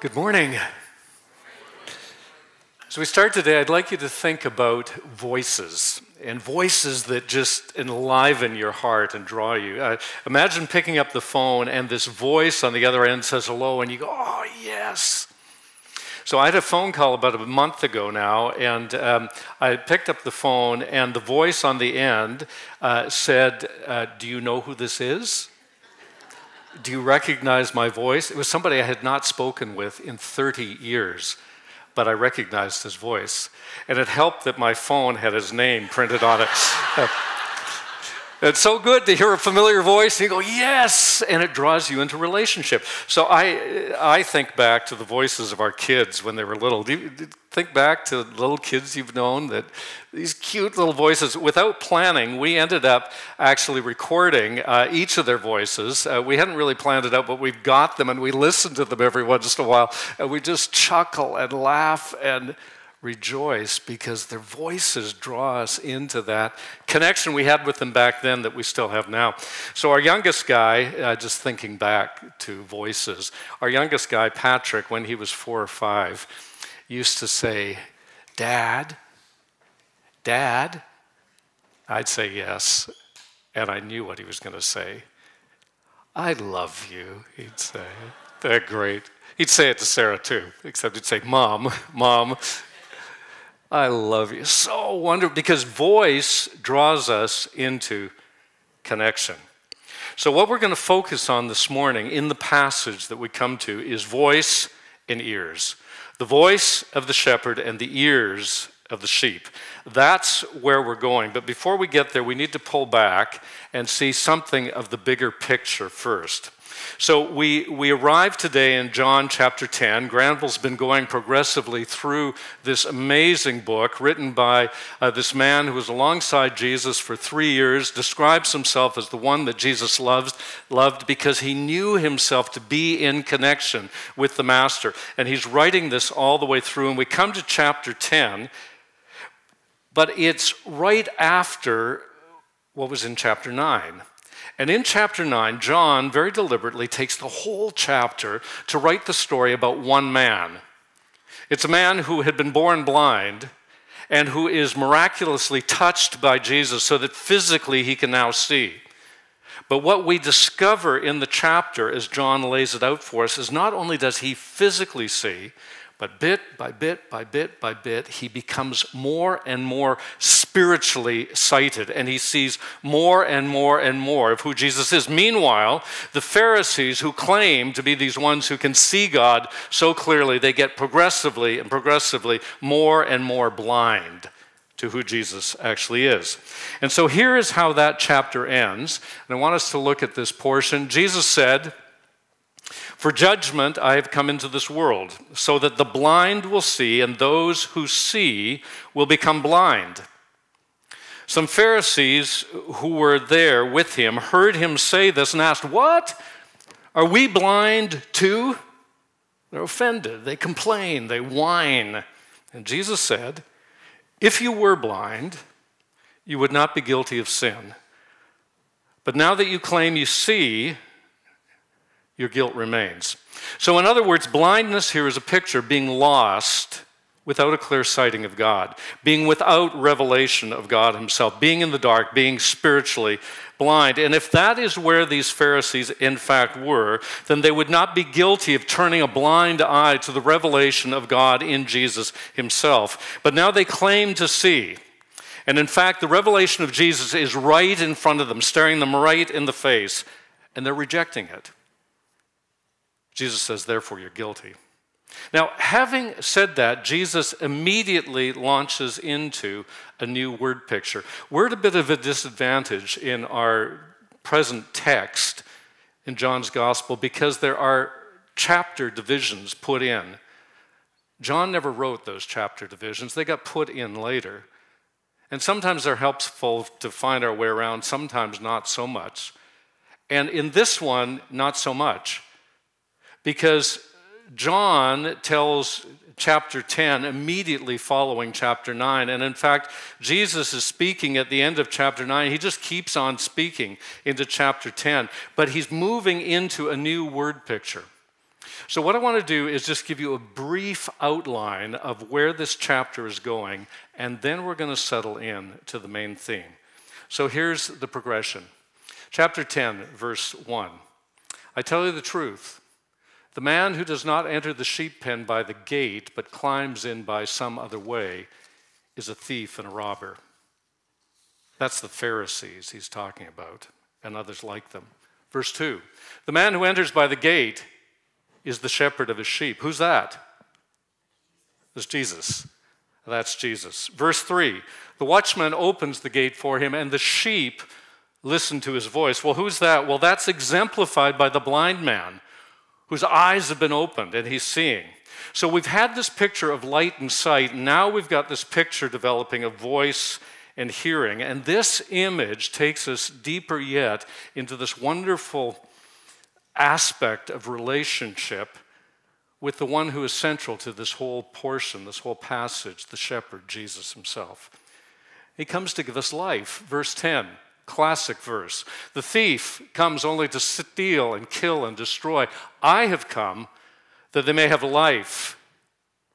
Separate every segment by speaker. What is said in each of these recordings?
Speaker 1: Good morning. As we start today, I'd like you to think about voices and voices that just enliven your heart and draw you. Uh, imagine picking up the phone and this voice on the other end says hello, and you go, oh, yes. So I had a phone call about a month ago now, and um, I picked up the phone, and the voice on the end uh, said, uh, Do you know who this is? Do you recognize my voice? It was somebody I had not spoken with in 30 years but I recognized his voice. And it helped that my phone had his name printed on it. It's so good to hear a familiar voice and you go, yes, and it draws you into relationship. So I, I think back to the voices of our kids when they were little. Do you think back to little kids you've known that these cute little voices, without planning, we ended up actually recording uh, each of their voices. Uh, we hadn't really planned it out, but we've got them and we listen to them every once in a while. And we just chuckle and laugh and rejoice because their voices draw us into that connection we had with them back then that we still have now. So, our youngest guy, uh, just thinking back to voices, our youngest guy, Patrick, when he was four or five, used to say, Dad, Dad. I'd say yes, and I knew what he was going to say. I love you, he'd say. They're great. He'd say it to Sarah too, except he'd say, Mom, Mom, I love you. So wonderful because voice draws us into connection. So, what we're going to focus on this morning in the passage that we come to is voice and ears. The voice of the shepherd and the ears of the sheep. That's where we're going. But before we get there, we need to pull back and see something of the bigger picture first. So we, we arrive today in John chapter 10. Granville's been going progressively through this amazing book written by uh, this man who was alongside Jesus for three years, describes himself as the one that Jesus loves, loved because he knew himself to be in connection with the Master. And he's writing this all the way through. And we come to chapter 10, but it's right after what was in chapter 9. And in chapter 9, John very deliberately takes the whole chapter to write the story about one man. It's a man who had been born blind and who is miraculously touched by Jesus so that physically he can now see. But what we discover in the chapter, as John lays it out for us, is not only does he physically see, but bit by bit by bit by bit, he becomes more and more spiritually sighted, and he sees more and more and more of who Jesus is. Meanwhile, the Pharisees, who claim to be these ones who can see God so clearly, they get progressively and progressively more and more blind to who Jesus actually is. And so here is how that chapter ends. And I want us to look at this portion. Jesus said, for judgment I have come into this world, so that the blind will see, and those who see will become blind. Some Pharisees who were there with him heard him say this and asked, What? Are we blind too? They're offended. They complain. They whine. And Jesus said, If you were blind, you would not be guilty of sin. But now that you claim you see, your guilt remains. So, in other words, blindness here is a picture being lost without a clear sighting of God, being without revelation of God Himself, being in the dark, being spiritually blind. And if that is where these Pharisees in fact were, then they would not be guilty of turning a blind eye to the revelation of God in Jesus Himself. But now they claim to see. And in fact, the revelation of Jesus is right in front of them, staring them right in the face, and they're rejecting it. Jesus says, therefore, you're guilty. Now, having said that, Jesus immediately launches into a new word picture. We're at a bit of a disadvantage in our present text in John's gospel because there are chapter divisions put in. John never wrote those chapter divisions, they got put in later. And sometimes they're helpful to find our way around, sometimes not so much. And in this one, not so much. Because John tells chapter 10 immediately following chapter 9. And in fact, Jesus is speaking at the end of chapter 9. He just keeps on speaking into chapter 10. But he's moving into a new word picture. So, what I want to do is just give you a brief outline of where this chapter is going, and then we're going to settle in to the main theme. So, here's the progression. Chapter 10, verse 1. I tell you the truth. The man who does not enter the sheep pen by the gate, but climbs in by some other way, is a thief and a robber. That's the Pharisees he's talking about, and others like them. Verse 2 The man who enters by the gate is the shepherd of his sheep. Who's that? It's Jesus. That's Jesus. Verse 3 The watchman opens the gate for him, and the sheep listen to his voice. Well, who's that? Well, that's exemplified by the blind man whose eyes have been opened and he's seeing. So we've had this picture of light and sight. Now we've got this picture developing of voice and hearing. And this image takes us deeper yet into this wonderful aspect of relationship with the one who is central to this whole portion, this whole passage, the shepherd, Jesus himself. He comes to give us life. Verse 10, classic verse. The thief comes only to steal and kill and destroy. I have come that they may have life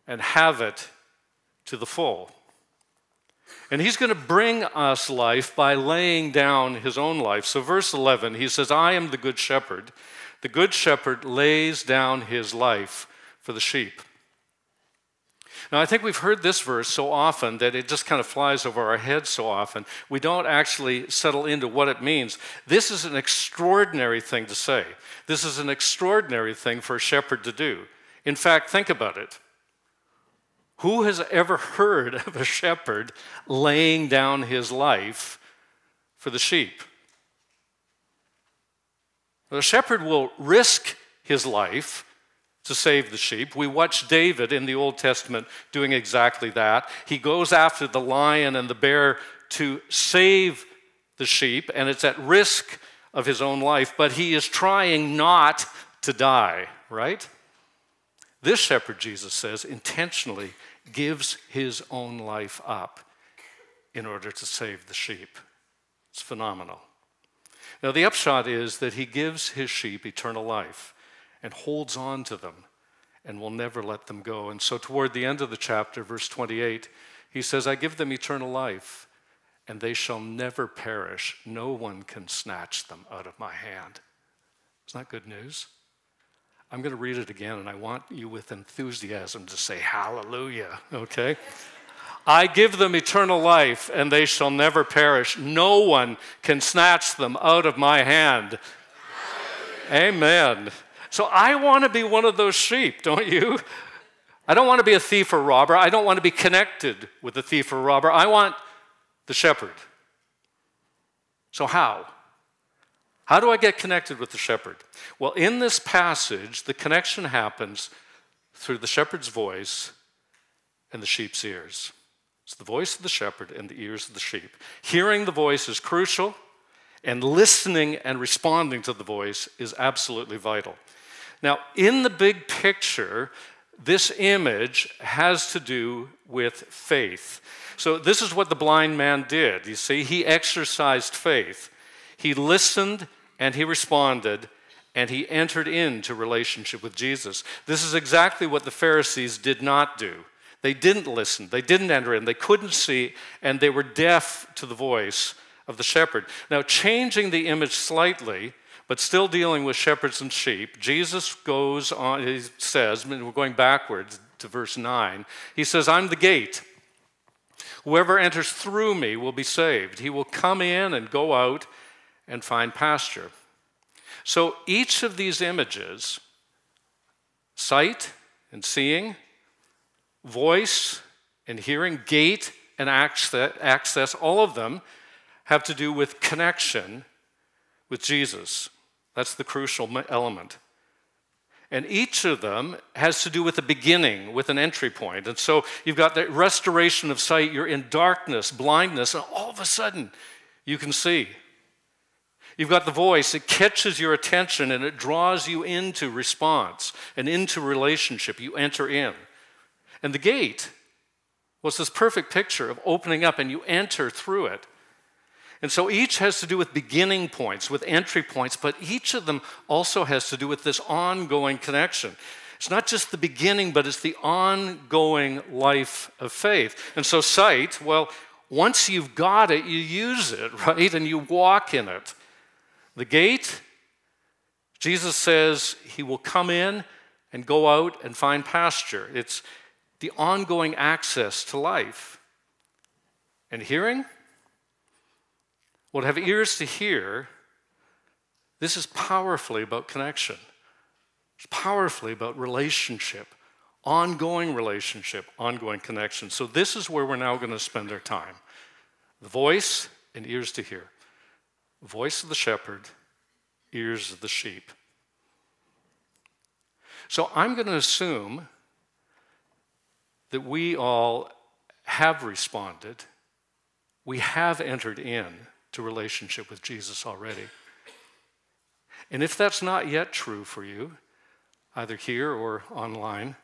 Speaker 1: and have it to the full. And he's going to bring us life by laying down his own life. So, verse 11, he says, I am the good shepherd. The good shepherd lays down his life for the sheep. Now, I think we've heard this verse so often that it just kind of flies over our heads so often. We don't actually settle into what it means. This is an extraordinary thing to say. This is an extraordinary thing for a shepherd to do. In fact, think about it. Who has ever heard of a shepherd laying down his life for the sheep? The shepherd will risk his life to save the sheep. We watch David in the Old Testament doing exactly that. He goes after the lion and the bear to save the sheep, and it's at risk of his own life, but he is trying not to die, right? This shepherd, Jesus says, intentionally gives his own life up in order to save the sheep. It's phenomenal. Now, the upshot is that he gives his sheep eternal life and holds on to them and will never let them go. And so, toward the end of the chapter, verse 28, he says, I give them eternal life, and they shall never perish. No one can snatch them out of my hand. Isn't that good news? I'm going to read it again, and I want you with enthusiasm to say hallelujah, okay? I give them eternal life, and they shall never perish. No one can snatch them out of my hand. Amen. So I want to be one of those sheep, don't you? I don't want to be a thief or robber. I don't want to be connected with a thief or robber. I want the shepherd. So, how? How do I get connected with the shepherd? Well, in this passage, the connection happens through the shepherd's voice and the sheep's ears. It's the voice of the shepherd and the ears of the sheep. Hearing the voice is crucial, and listening and responding to the voice is absolutely vital. Now, in the big picture, this image has to do with faith. So, this is what the blind man did. You see, he exercised faith. He listened and he responded and he entered into relationship with Jesus. This is exactly what the Pharisees did not do. They didn't listen, they didn't enter in, they couldn't see, and they were deaf to the voice of the shepherd. Now, changing the image slightly, but still dealing with shepherds and sheep, Jesus goes on, he says, we're going backwards to verse 9, he says, I'm the gate. Whoever enters through me will be saved. He will come in and go out and find pasture. So each of these images, sight and seeing, voice and hearing, gate and access, all of them have to do with connection with Jesus. That's the crucial element. And each of them has to do with a beginning, with an entry point. And so you've got the restoration of sight, you're in darkness, blindness, and all of a sudden you can see. You've got the voice, it catches your attention and it draws you into response and into relationship. You enter in. And the gate was this perfect picture of opening up and you enter through it. And so each has to do with beginning points, with entry points, but each of them also has to do with this ongoing connection. It's not just the beginning, but it's the ongoing life of faith. And so, sight, well, once you've got it, you use it, right? And you walk in it. The gate, Jesus says he will come in and go out and find pasture. It's the ongoing access to life. And hearing? To have ears to hear, this is powerfully about connection. It's powerfully about relationship, ongoing relationship, ongoing connection. So, this is where we're now going to spend our time the voice and ears to hear. Voice of the shepherd, ears of the sheep. So, I'm going to assume that we all have responded, we have entered in to relationship with Jesus already. And if that's not yet true for you, either here or online,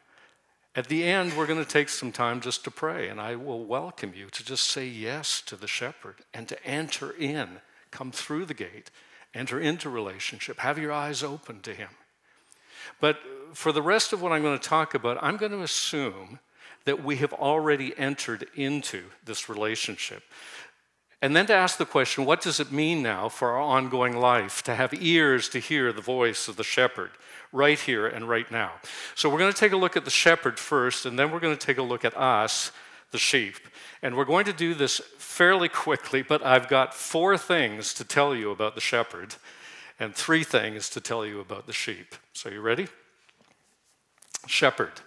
Speaker 1: at the end, we're going to take some time just to pray, and I will welcome you to just say yes to the shepherd and to enter in, come through the gate, enter into relationship, have your eyes open to him. But for the rest of what I'm going to talk about, I'm going to assume that we have already entered into this relationship. And then to ask the question what does it mean now for our ongoing life to have ears to hear the voice of the shepherd right here and right now? So we're going to take a look at the shepherd first, and then we're going to take a look at us, the sheep. And we're going to do this fairly quickly, but I've got four things to tell you about the shepherd and three things to tell you about the sheep. So you ready? Shepherd.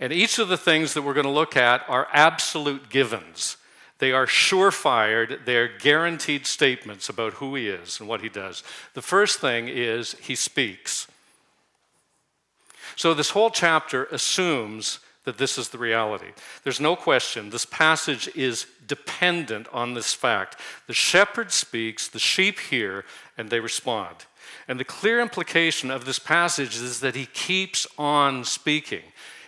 Speaker 1: And each of the things that we're going to look at are absolute givens. They are surefire, they're guaranteed statements about who he is and what he does. The first thing is he speaks. So this whole chapter assumes that this is the reality. There's no question, this passage is dependent on this fact. The shepherd speaks, the sheep hear, and they respond. And the clear implication of this passage is that he keeps on speaking.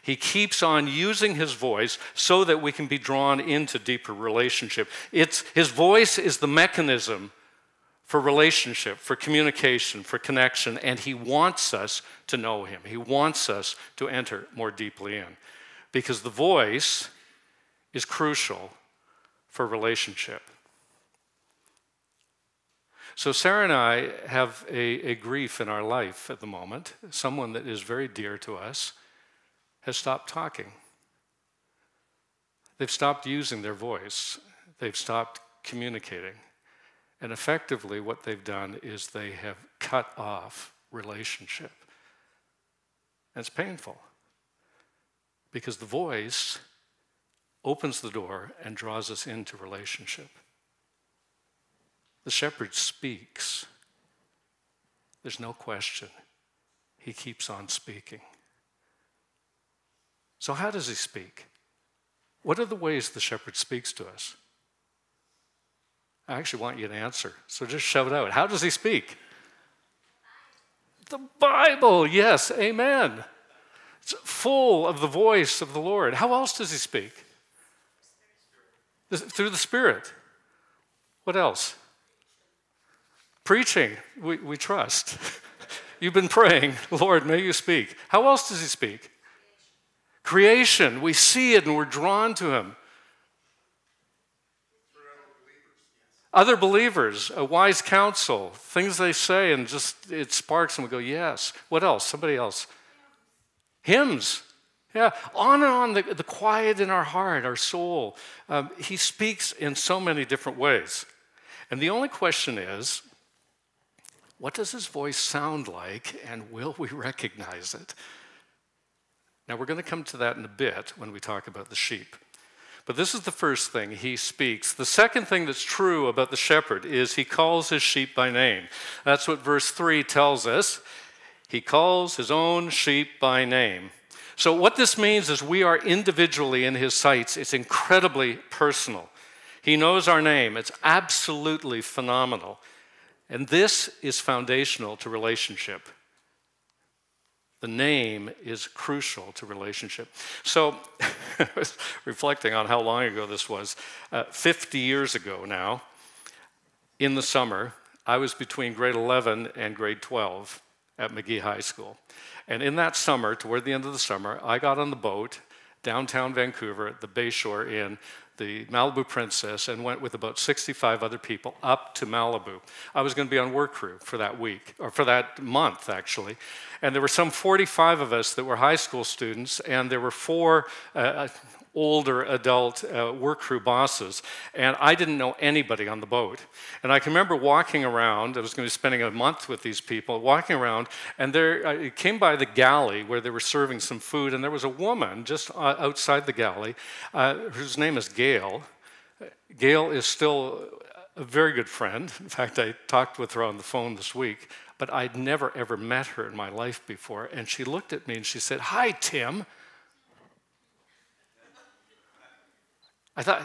Speaker 1: He keeps on using his voice so that we can be drawn into deeper relationship. It's, his voice is the mechanism for relationship, for communication, for connection, and he wants us to know him. He wants us to enter more deeply in because the voice is crucial for relationship. So, Sarah and I have a, a grief in our life at the moment, someone that is very dear to us has stopped talking. They've stopped using their voice, they've stopped communicating. And effectively, what they've done is they have cut off relationship. And it's painful because the voice opens the door and draws us into relationship. The shepherd speaks. There's no question. He keeps on speaking. So, how does he speak? What are the ways the shepherd speaks to us? I actually want you to answer, so just shout it out. How does he speak? The Bible, yes, amen. It's full of the voice of the Lord. How else does he speak? Through the Spirit. What else? Preaching, we, we trust. You've been praying, Lord, may you speak. How else does he speak? Creation, we see it and we're drawn to Him. Other believers, a wise counsel, things they say, and just it sparks, and we go, yes. What else? Somebody else. Hymns. Yeah, on and on, the, the quiet in our heart, our soul. Um, he speaks in so many different ways. And the only question is, what does his voice sound like, and will we recognize it? Now, we're going to come to that in a bit when we talk about the sheep. But this is the first thing he speaks. The second thing that's true about the shepherd is he calls his sheep by name. That's what verse 3 tells us. He calls his own sheep by name. So, what this means is we are individually in his sights. It's incredibly personal. He knows our name, it's absolutely phenomenal. And this is foundational to relationship. The name is crucial to relationship. So, I was reflecting on how long ago this was. Uh, 50 years ago now, in the summer, I was between grade 11 and grade 12 at Magee High School. And in that summer, toward the end of the summer, I got on the boat downtown Vancouver at the Bayshore Inn, the Malibu Princess, and went with about 65 other people up to Malibu. I was going to be on work crew for that week, or for that month, actually. And there were some 45 of us that were high school students, and there were four uh, older adult uh, work crew bosses, and I didn't know anybody on the boat. And I can remember walking around, I was going to be spending a month with these people, walking around, and there, I came by the galley where they were serving some food, and there was a woman just uh, outside the galley, uh, whose name is Gail. Gail is still a very good friend. In fact, I talked with her on the phone this week, but I'd never ever met her in my life before. And she looked at me and she said, Hi, Tim. I thought,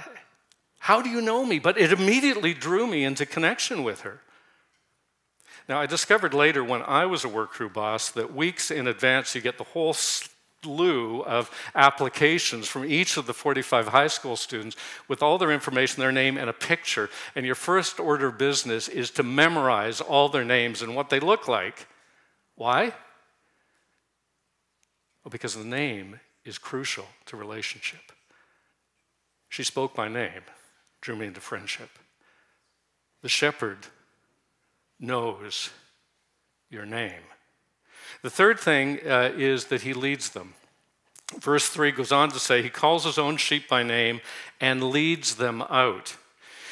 Speaker 1: how do you know me? But it immediately drew me into connection with her. Now, I discovered later when I was a work crew boss that weeks in advance you get the whole slew of applications from each of the 45 high school students with all their information, their name, and a picture. And your first order of business is to memorize all their names and what they look like. Why? Well, because the name is crucial to relationship. She spoke my name, drew me into friendship. The shepherd knows your name. The third thing uh, is that he leads them. Verse 3 goes on to say, He calls his own sheep by name and leads them out.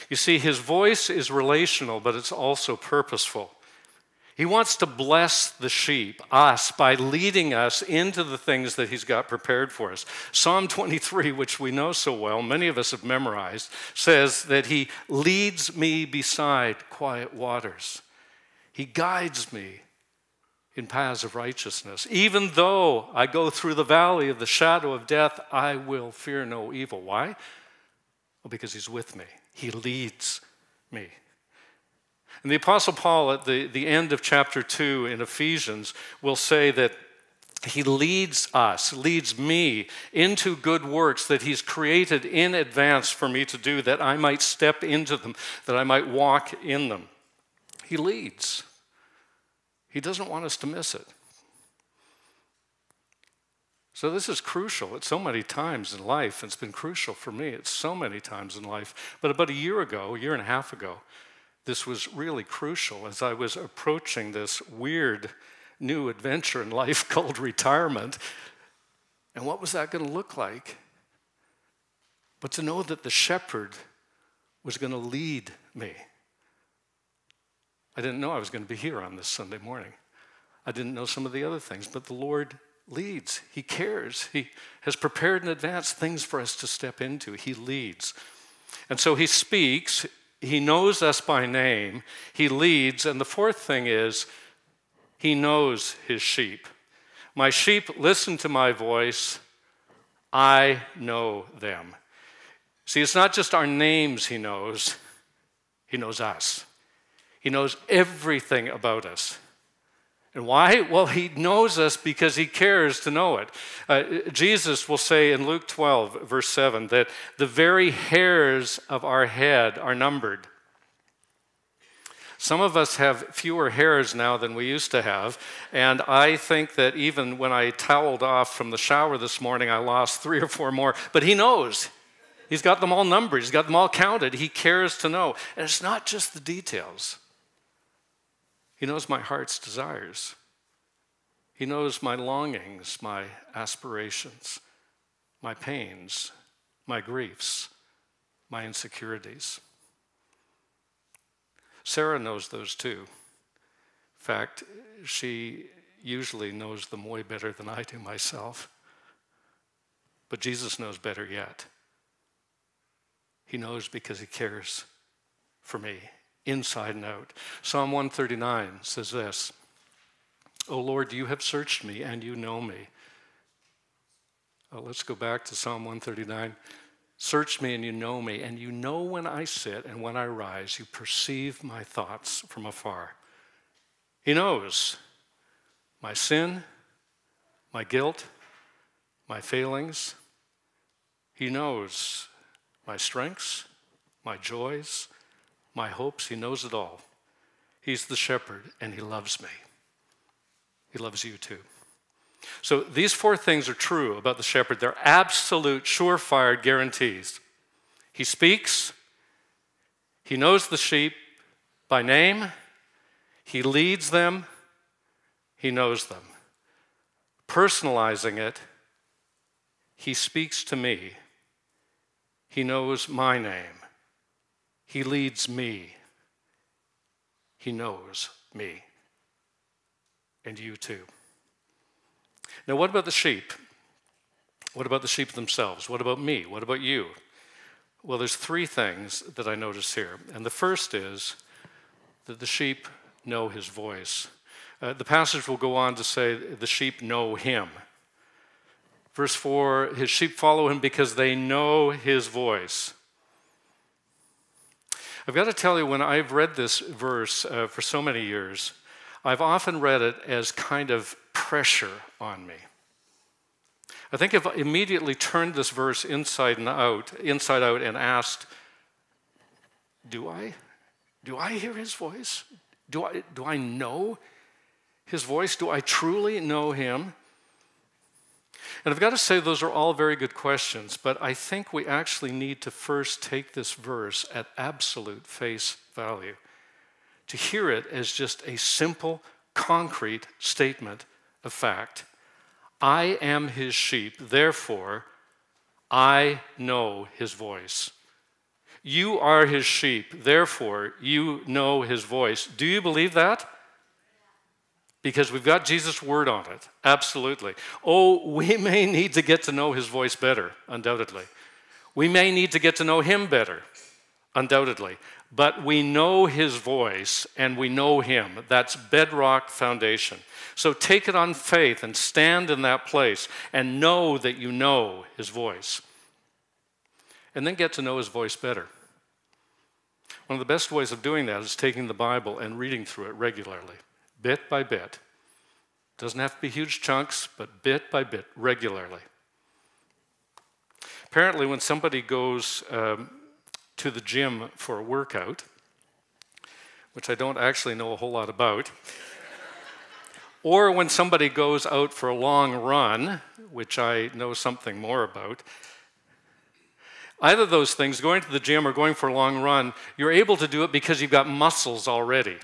Speaker 1: You see, his voice is relational, but it's also purposeful. He wants to bless the sheep, us, by leading us into the things that He's got prepared for us. Psalm 23, which we know so well, many of us have memorized, says that He leads me beside quiet waters. He guides me in paths of righteousness. Even though I go through the valley of the shadow of death, I will fear no evil. Why? Well, because He's with me, He leads me. And the Apostle Paul, at the, the end of chapter 2 in Ephesians, will say that he leads us, leads me into good works that he's created in advance for me to do, that I might step into them, that I might walk in them. He leads. He doesn't want us to miss it. So, this is crucial. It's so many times in life. It's been crucial for me. It's so many times in life. But about a year ago, a year and a half ago, this was really crucial as I was approaching this weird new adventure in life called retirement. And what was that going to look like? But to know that the shepherd was going to lead me. I didn't know I was going to be here on this Sunday morning. I didn't know some of the other things, but the Lord leads. He cares. He has prepared in advance things for us to step into. He leads. And so he speaks he knows us by name, He leads, and the fourth thing is, He knows His sheep. My sheep listen to my voice, I know them. See, it's not just our names He knows, He knows us. He knows everything about us. And why? Well, he knows us because he cares to know it. Uh, Jesus will say in Luke 12, verse 7, that the very hairs of our head are numbered. Some of us have fewer hairs now than we used to have, and I think that even when I toweled off from the shower this morning, I lost three or four more. But he knows. He's got them all numbered, he's got them all counted. He cares to know. And it's not just the details. He knows my heart's desires. He knows my longings, my aspirations, my pains, my griefs, my insecurities. Sarah knows those too. In fact, she usually knows them way better than I do myself. But Jesus knows better yet. He knows because he cares for me inside and out. Psalm 139 says this O Lord, you have searched me and you know me. Oh, let's go back to Psalm 139. Search me and you know me, and you know when I sit and when I rise. You perceive my thoughts from afar. He knows my sin, my guilt, my failings. He knows my strengths, my joys, my hopes. He knows it all. He's the shepherd, and He loves me. He loves you too. So these four things are true about the shepherd. They're absolute, surefire guarantees. He speaks, he knows the sheep by name, he leads them, he knows them. Personalizing it, he speaks to me. He knows my name. He leads me. He knows me. And you too. Now, what about the sheep? What about the sheep themselves? What about me? What about you? Well, there's three things that I notice here. And the first is that the sheep know his voice. Uh, the passage will go on to say the sheep know him. Verse 4 His sheep follow him because they know his voice. I've got to tell you, when I've read this verse uh, for so many years, I've often read it as kind of pressure on me. I think if I immediately turned this verse inside and out, inside out and asked, do I? Do I hear his voice? Do I, do I know his voice? Do I truly know him? And I've got to say, those are all very good questions, but I think we actually need to first take this verse at absolute face value, to hear it as just a simple, concrete statement of fact. I am his sheep, therefore I know his voice. You are his sheep, therefore you know his voice. Do you believe that? Because we've got Jesus' word on it, absolutely. Oh, we may need to get to know his voice better, undoubtedly. We may need to get to know him better, undoubtedly. But we know his voice and we know him. That's bedrock foundation. So take it on faith and stand in that place and know that you know his voice. And then get to know his voice better. One of the best ways of doing that is taking the Bible and reading through it regularly, bit by bit. Doesn't have to be huge chunks, but bit by bit, regularly. Apparently, when somebody goes um, to the gym for a workout, which I don't actually know a whole lot about, or when somebody goes out for a long run, which I know something more about, either of those things, going to the gym or going for a long run, you're able to do it because you've got muscles already.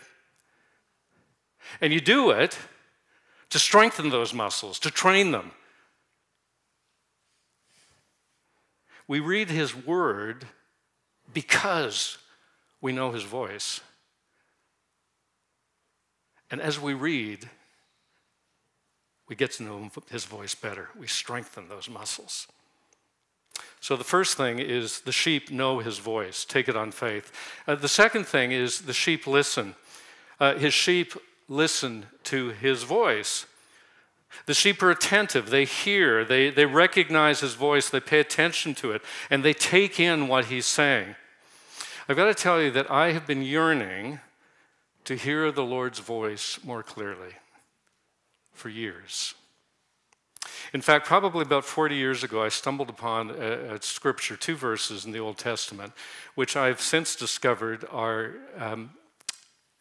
Speaker 1: And you do it to strengthen those muscles, to train them. We read his word because we know his voice. And as we read, we get to know his voice better. We strengthen those muscles. So the first thing is the sheep know his voice, take it on faith. Uh, the second thing is the sheep listen. Uh, his sheep listen to his voice. The sheep are attentive, they hear, they, they recognize his voice, they pay attention to it, and they take in what he's saying. I've got to tell you that I have been yearning to hear the Lord's voice more clearly for years. In fact, probably about 40 years ago, I stumbled upon a, a scripture, two verses in the Old Testament, which I've since discovered are um,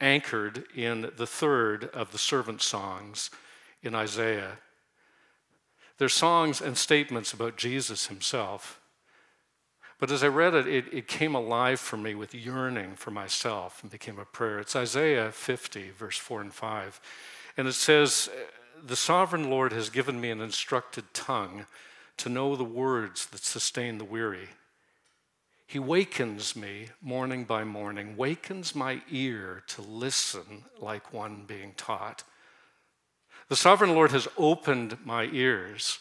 Speaker 1: anchored in the third of the servant songs in Isaiah. They're songs and statements about Jesus himself. But as I read it, it, it, came alive for me with yearning for myself and became a prayer. It's Isaiah 50, verse 4 and 5. And it says, The sovereign Lord has given me an instructed tongue to know the words that sustain the weary. He wakens me morning by morning, wakens my ear to listen like one being taught. The sovereign Lord has opened my ears,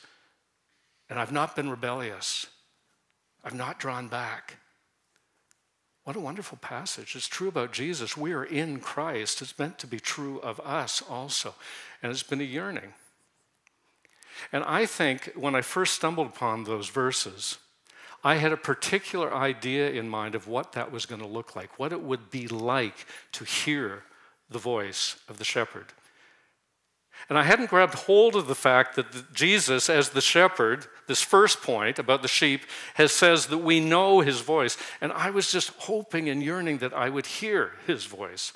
Speaker 1: and I've not been rebellious. I've not drawn back. What a wonderful passage. It's true about Jesus. We are in Christ. It's meant to be true of us also. And it's been a yearning. And I think when I first stumbled upon those verses, I had a particular idea in mind of what that was going to look like, what it would be like to hear the voice of the shepherd. And I hadn't grabbed hold of the fact that Jesus, as the shepherd, this first point about the sheep, has says that we know his voice. And I was just hoping and yearning that I would hear his voice.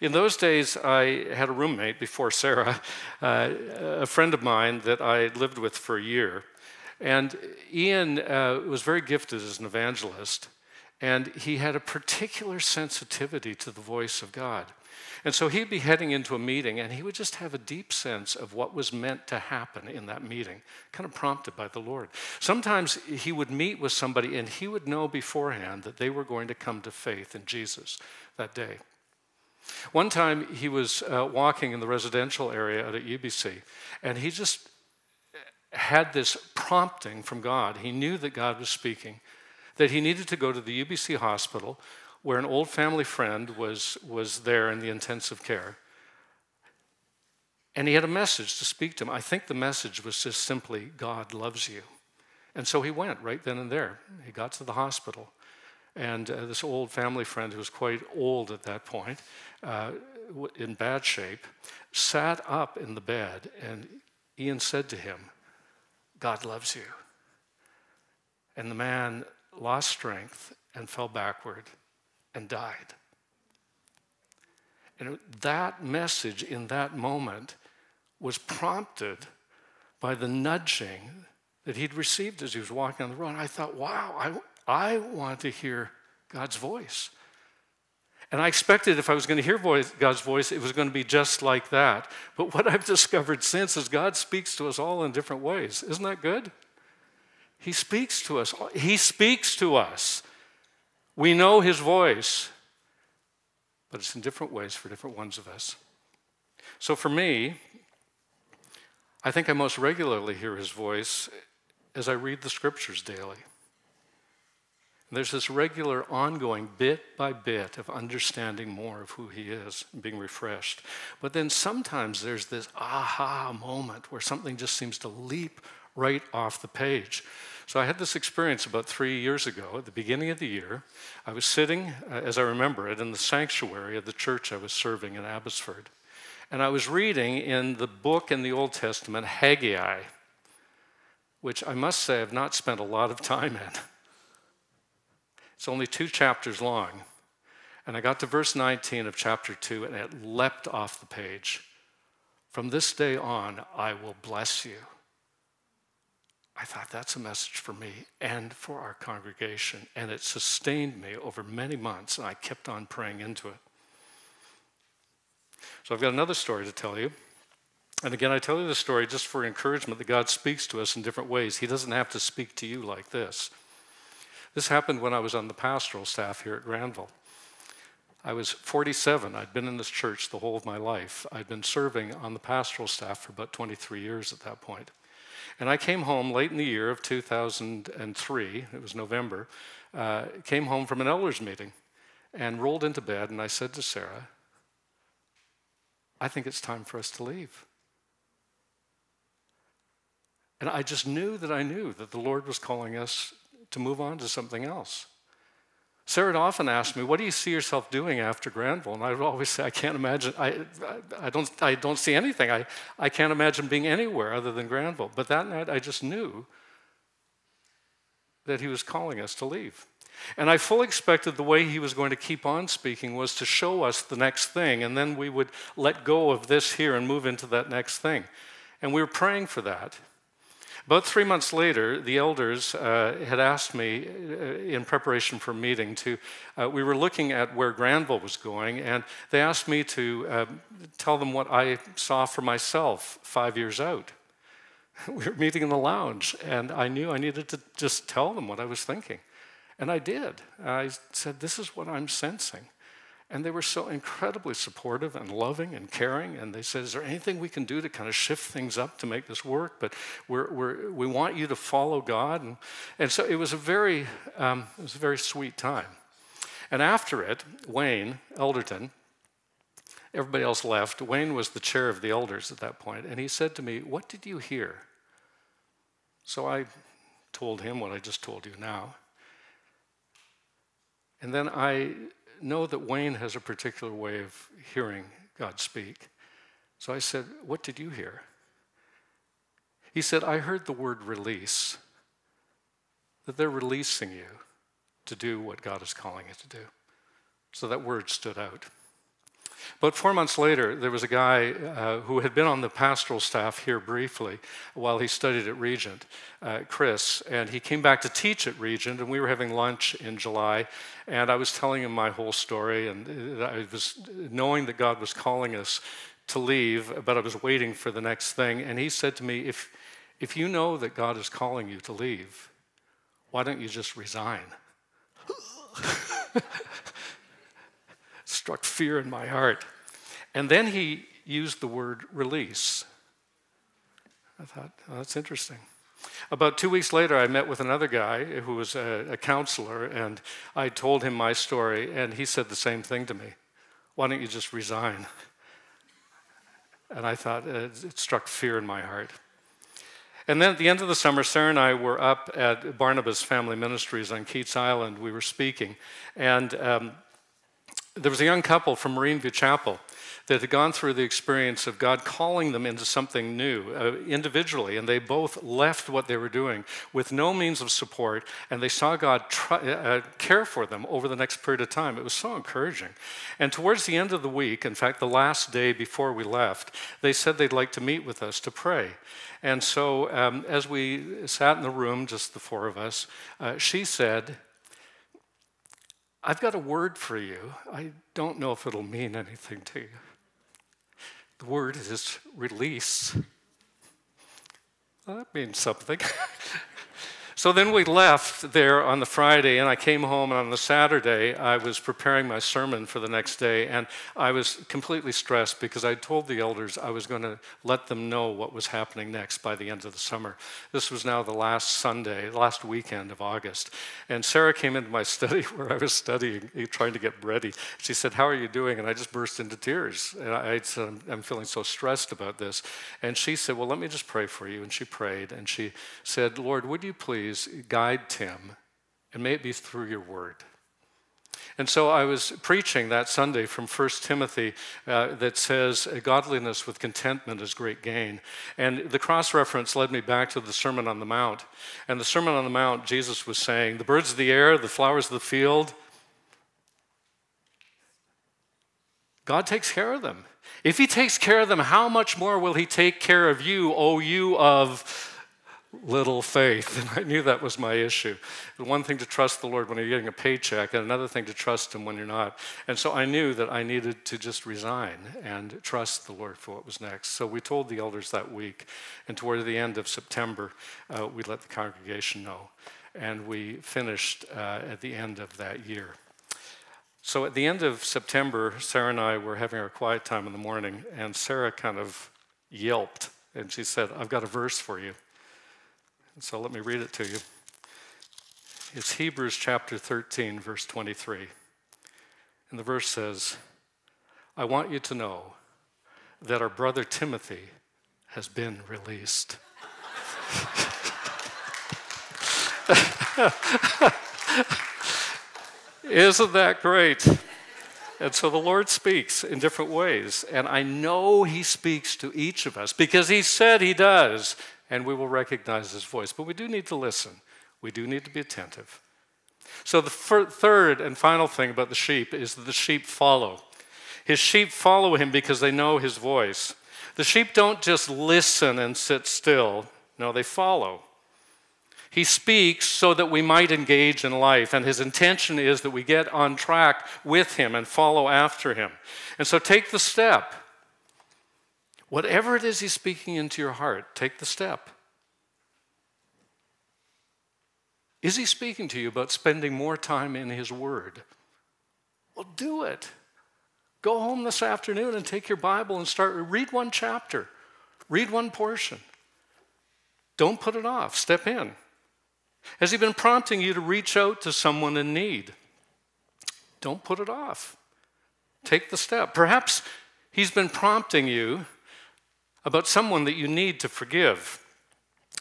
Speaker 1: In those days, I had a roommate before Sarah, uh, a friend of mine that I lived with for a year. And Ian uh, was very gifted as an evangelist, and he had a particular sensitivity to the voice of God. And so he'd be heading into a meeting and he would just have a deep sense of what was meant to happen in that meeting, kind of prompted by the Lord. Sometimes he would meet with somebody and he would know beforehand that they were going to come to faith in Jesus that day. One time he was uh, walking in the residential area at UBC and he just had this prompting from God. He knew that God was speaking, that he needed to go to the UBC hospital where an old family friend was, was there in the intensive care. And he had a message to speak to him. I think the message was just simply, God loves you. And so he went right then and there. He got to the hospital. And uh, this old family friend, who was quite old at that point, uh, in bad shape, sat up in the bed. And Ian said to him, God loves you. And the man lost strength and fell backward and died. And that message in that moment was prompted by the nudging that he'd received as he was walking on the road. I thought, wow, I, I want to hear God's voice. And I expected if I was going to hear voice, God's voice, it was going to be just like that. But what I've discovered since is God speaks to us all in different ways. Isn't that good? He speaks to us. He speaks to us. We know his voice, but it's in different ways for different ones of us. So for me, I think I most regularly hear his voice as I read the scriptures daily. And there's this regular, ongoing, bit by bit of understanding more of who he is and being refreshed. But then sometimes there's this aha moment where something just seems to leap right off the page. So I had this experience about three years ago at the beginning of the year. I was sitting, uh, as I remember it, in the sanctuary of the church I was serving in Abbotsford. And I was reading in the book in the Old Testament, Haggai, which I must say I've not spent a lot of time in. It's only two chapters long. And I got to verse 19 of chapter 2, and it leapt off the page. From this day on, I will bless you. I thought that's a message for me and for our congregation. And it sustained me over many months, and I kept on praying into it. So I've got another story to tell you. And again, I tell you the story just for encouragement that God speaks to us in different ways. He doesn't have to speak to you like this. This happened when I was on the pastoral staff here at Granville. I was 47. I'd been in this church the whole of my life. I'd been serving on the pastoral staff for about 23 years at that point. And I came home late in the year of 2003, it was November, uh, came home from an elders meeting and rolled into bed, and I said to Sarah, I think it's time for us to leave. And I just knew that I knew that the Lord was calling us to move on to something else. Sarah would often ask me, What do you see yourself doing after Granville? And I would always say, I can't imagine, I, I, don't, I don't see anything. I, I can't imagine being anywhere other than Granville. But that night, I just knew that he was calling us to leave. And I fully expected the way he was going to keep on speaking was to show us the next thing, and then we would let go of this here and move into that next thing. And we were praying for that. About three months later, the elders uh, had asked me uh, in preparation for meeting to, uh, we were looking at where Granville was going, and they asked me to uh, tell them what I saw for myself five years out. we were meeting in the lounge, and I knew I needed to just tell them what I was thinking. And I did. I said, This is what I'm sensing. And they were so incredibly supportive and loving and caring. And they said, Is there anything we can do to kind of shift things up to make this work? But we're, we're, we want you to follow God. And, and so it was, a very, um, it was a very sweet time. And after it, Wayne Elderton, everybody else left. Wayne was the chair of the elders at that point, And he said to me, What did you hear? So I told him what I just told you now. And then I know that Wayne has a particular way of hearing God speak. So I said, What did you hear? He said, I heard the word release, that they're releasing you to do what God is calling you to do. So that word stood out. But four months later, there was a guy uh, who had been on the pastoral staff here briefly while he studied at Regent, uh, Chris, and he came back to teach at Regent, and we were having lunch in July, and I was telling him my whole story, and uh, I was knowing that God was calling us to leave, but I was waiting for the next thing, and he said to me, if, if you know that God is calling you to leave, why don't you just resign? struck fear in my heart. And then he used the word release. I thought, oh, that's interesting. About two weeks later, I met with another guy who was a, a, counselor, and I told him my story, and he said the same thing to me Why don't you just resign? And I thought, uh, it struck fear in my heart. And then at the end of the summer, Sarah and I were up at Barnabas Family Ministries on Keats Island. We were speaking, and um, there was a young couple from Marine View Chapel that had gone through the experience of God calling them into something new uh, individually, and they both left what they were doing with no means of support, and they saw God try, uh, care for them over the next period of time. It was so encouraging. And towards the end of the week, in fact, the last day before we left, they said they'd like to meet with us to pray. And so, um, as we sat in the room, just the four of us, uh, she said, I've got a word for you. I don't know if it'll mean anything to you. The word is release. Well, that means something. So then we left there on the Friday, and I came home, and on the Saturday, I was preparing my sermon for the next day, and I was completely stressed because I told the elders I was going to let them know what was happening next by the end of the summer. This was now the last Sunday, the last weekend of August. And Sarah came into my study where I was studying, eh, trying to get ready. She said, How are you doing? And I just burst into tears. And I said, I'm feeling so stressed about this. And she said, Well, let me just pray for you. And she prayed, and she said, Lord, would you please please guide Tim, and may it be through your word. And so I was preaching that Sunday from 1 Timothy uh, that says, Godliness with contentment is great gain. And the cross reference led me back to the Sermon on the Mount. And the Sermon on the Mount, Jesus was saying, The birds of the air, the flowers of the field, God takes care of them. If He takes care of them, how much more will He take care of you, O you of little faith. And I knew that was my issue. One thing to trust the Lord when you're getting a paycheck, and another thing to trust Him when you're not. And so I knew that I needed to just resign and trust the Lord for what was next. So we told the elders that week. And toward the end of September, uh, we let the congregation know. And we finished uh, at the end of that year. So at the end of September, Sarah and I were having our quiet time in the morning, and Sarah kind of yelped and she said, I've got a verse for you. So let me read it to you. It's Hebrews chapter 13, verse 23. And the verse says, I want you to know that our brother Timothy has been released. Isn't that great? And so the Lord speaks in different ways. And I know He speaks to each of us because He said He does and we will recognize his voice. But we do need to listen, we do need to be attentive. So, the third and final thing about the sheep is that the sheep follow. His sheep follow him because they know his voice. The sheep don't just listen and sit still, no, they follow. He speaks so that we might engage in life, and his intention is that we get on track with him and follow after him. And so take the step. Whatever it is He's speaking into your heart, take the step. Is He speaking to you about spending more time in His Word? Well, do it. Go home this afternoon and take your Bible and start read one chapter, read one portion. Don't put it off. Step in. Has He been prompting you to reach out to someone in need? Don't put it off. Take the step. Perhaps He's been prompting you about someone that you need to forgive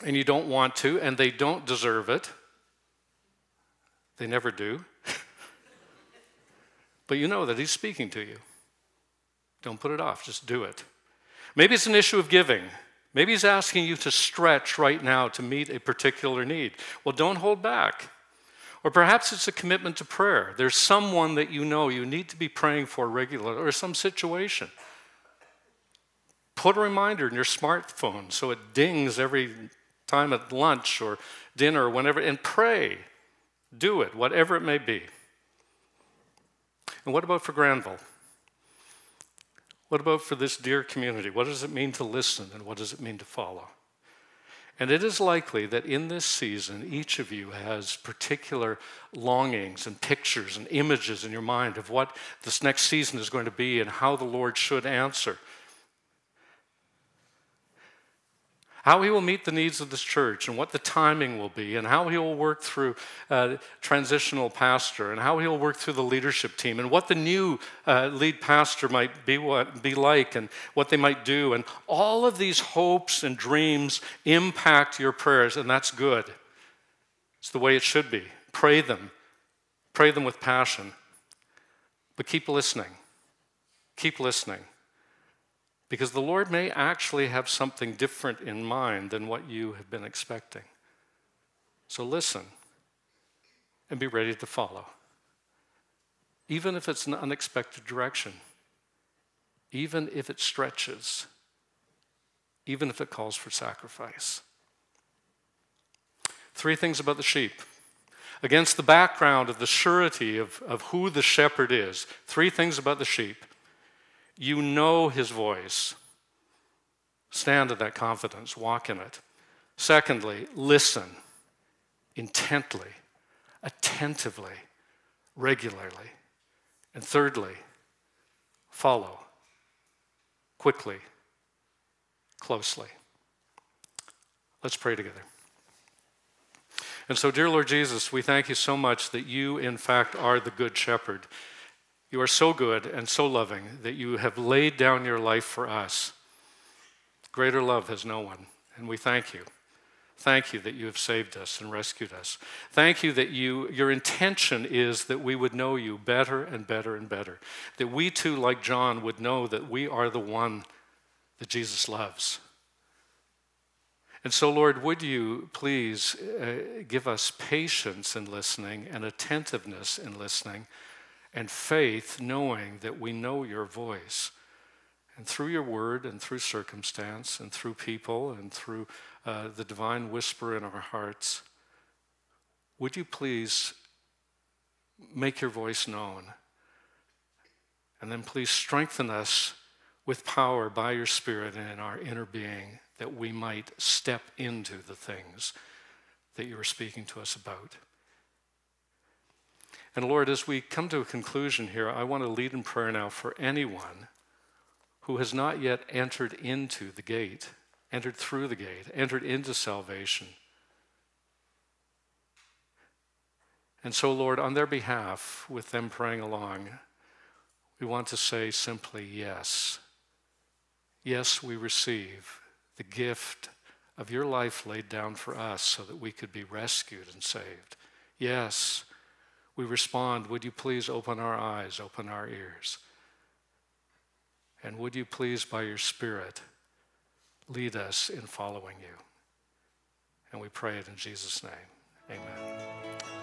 Speaker 1: and you don't want to, and they don't deserve it. They never do. but you know that He's speaking to you. Don't put it off, just do it. Maybe it's an issue of giving. Maybe He's asking you to stretch right now to meet a particular need. Well, don't hold back. Or perhaps it's a commitment to prayer. There's someone that you know you need to be praying for regularly, or some situation. Put a reminder in your smartphone so it dings every time at lunch or dinner or whenever, and pray. Do it, whatever it may be. And what about for Granville? What about for this dear community? What does it mean to listen and what does it mean to follow? And it is likely that in this season, each of you has particular longings and pictures and images in your mind of what this next season is going to be and how the Lord should answer. How he will meet the needs of this church and what the timing will be, and how he will work through uh, transitional pastor, and how he will work through the leadership team, and what the new uh, lead pastor might be, what, be like, and what they might do. And all of these hopes and dreams impact your prayers, and that's good. It's the way it should be. Pray them, pray them with passion, but keep listening. Keep listening. Because the Lord may actually have something different in mind than what you have been expecting. So listen and be ready to follow. Even if it's an unexpected direction, even if it stretches, even if it calls for sacrifice. Three things about the sheep. Against the background of the surety of, of who the shepherd is, three things about the sheep. You know his voice. Stand in that confidence, walk in it. Secondly, listen intently, attentively, regularly. And thirdly, follow quickly, closely. Let's pray together. And so, dear Lord Jesus, we thank you so much that you, in fact, are the Good Shepherd. You are so good and so loving that you have laid down your life for us. Greater love has no one, and we thank you. Thank you that you have saved us and rescued us. Thank you that you, your intention is that we would know you better and better and better. That we too, like John, would know that we are the one that Jesus loves. And so, Lord, would you please uh, give us patience in listening and attentiveness in listening and faith knowing that we know your voice. And through your word and through circumstance and through people and through uh, the divine whisper in our hearts, would you please make your voice known? And then please strengthen us with power by your Spirit and in our inner being that we might step into the things that you are speaking to us about. And Lord, as we come to a conclusion here, I want to lead in prayer now for anyone who has not yet entered into the gate, entered through the gate, entered into salvation. And so, Lord, on their behalf, with them praying along, we want to say simply yes. Yes, we receive the gift of your life laid down for us so that we could be rescued and saved. Yes, we respond, Would you please open our eyes, open our ears? And would you please, by your Spirit, lead us in following you? And we pray it in Jesus' name. Amen.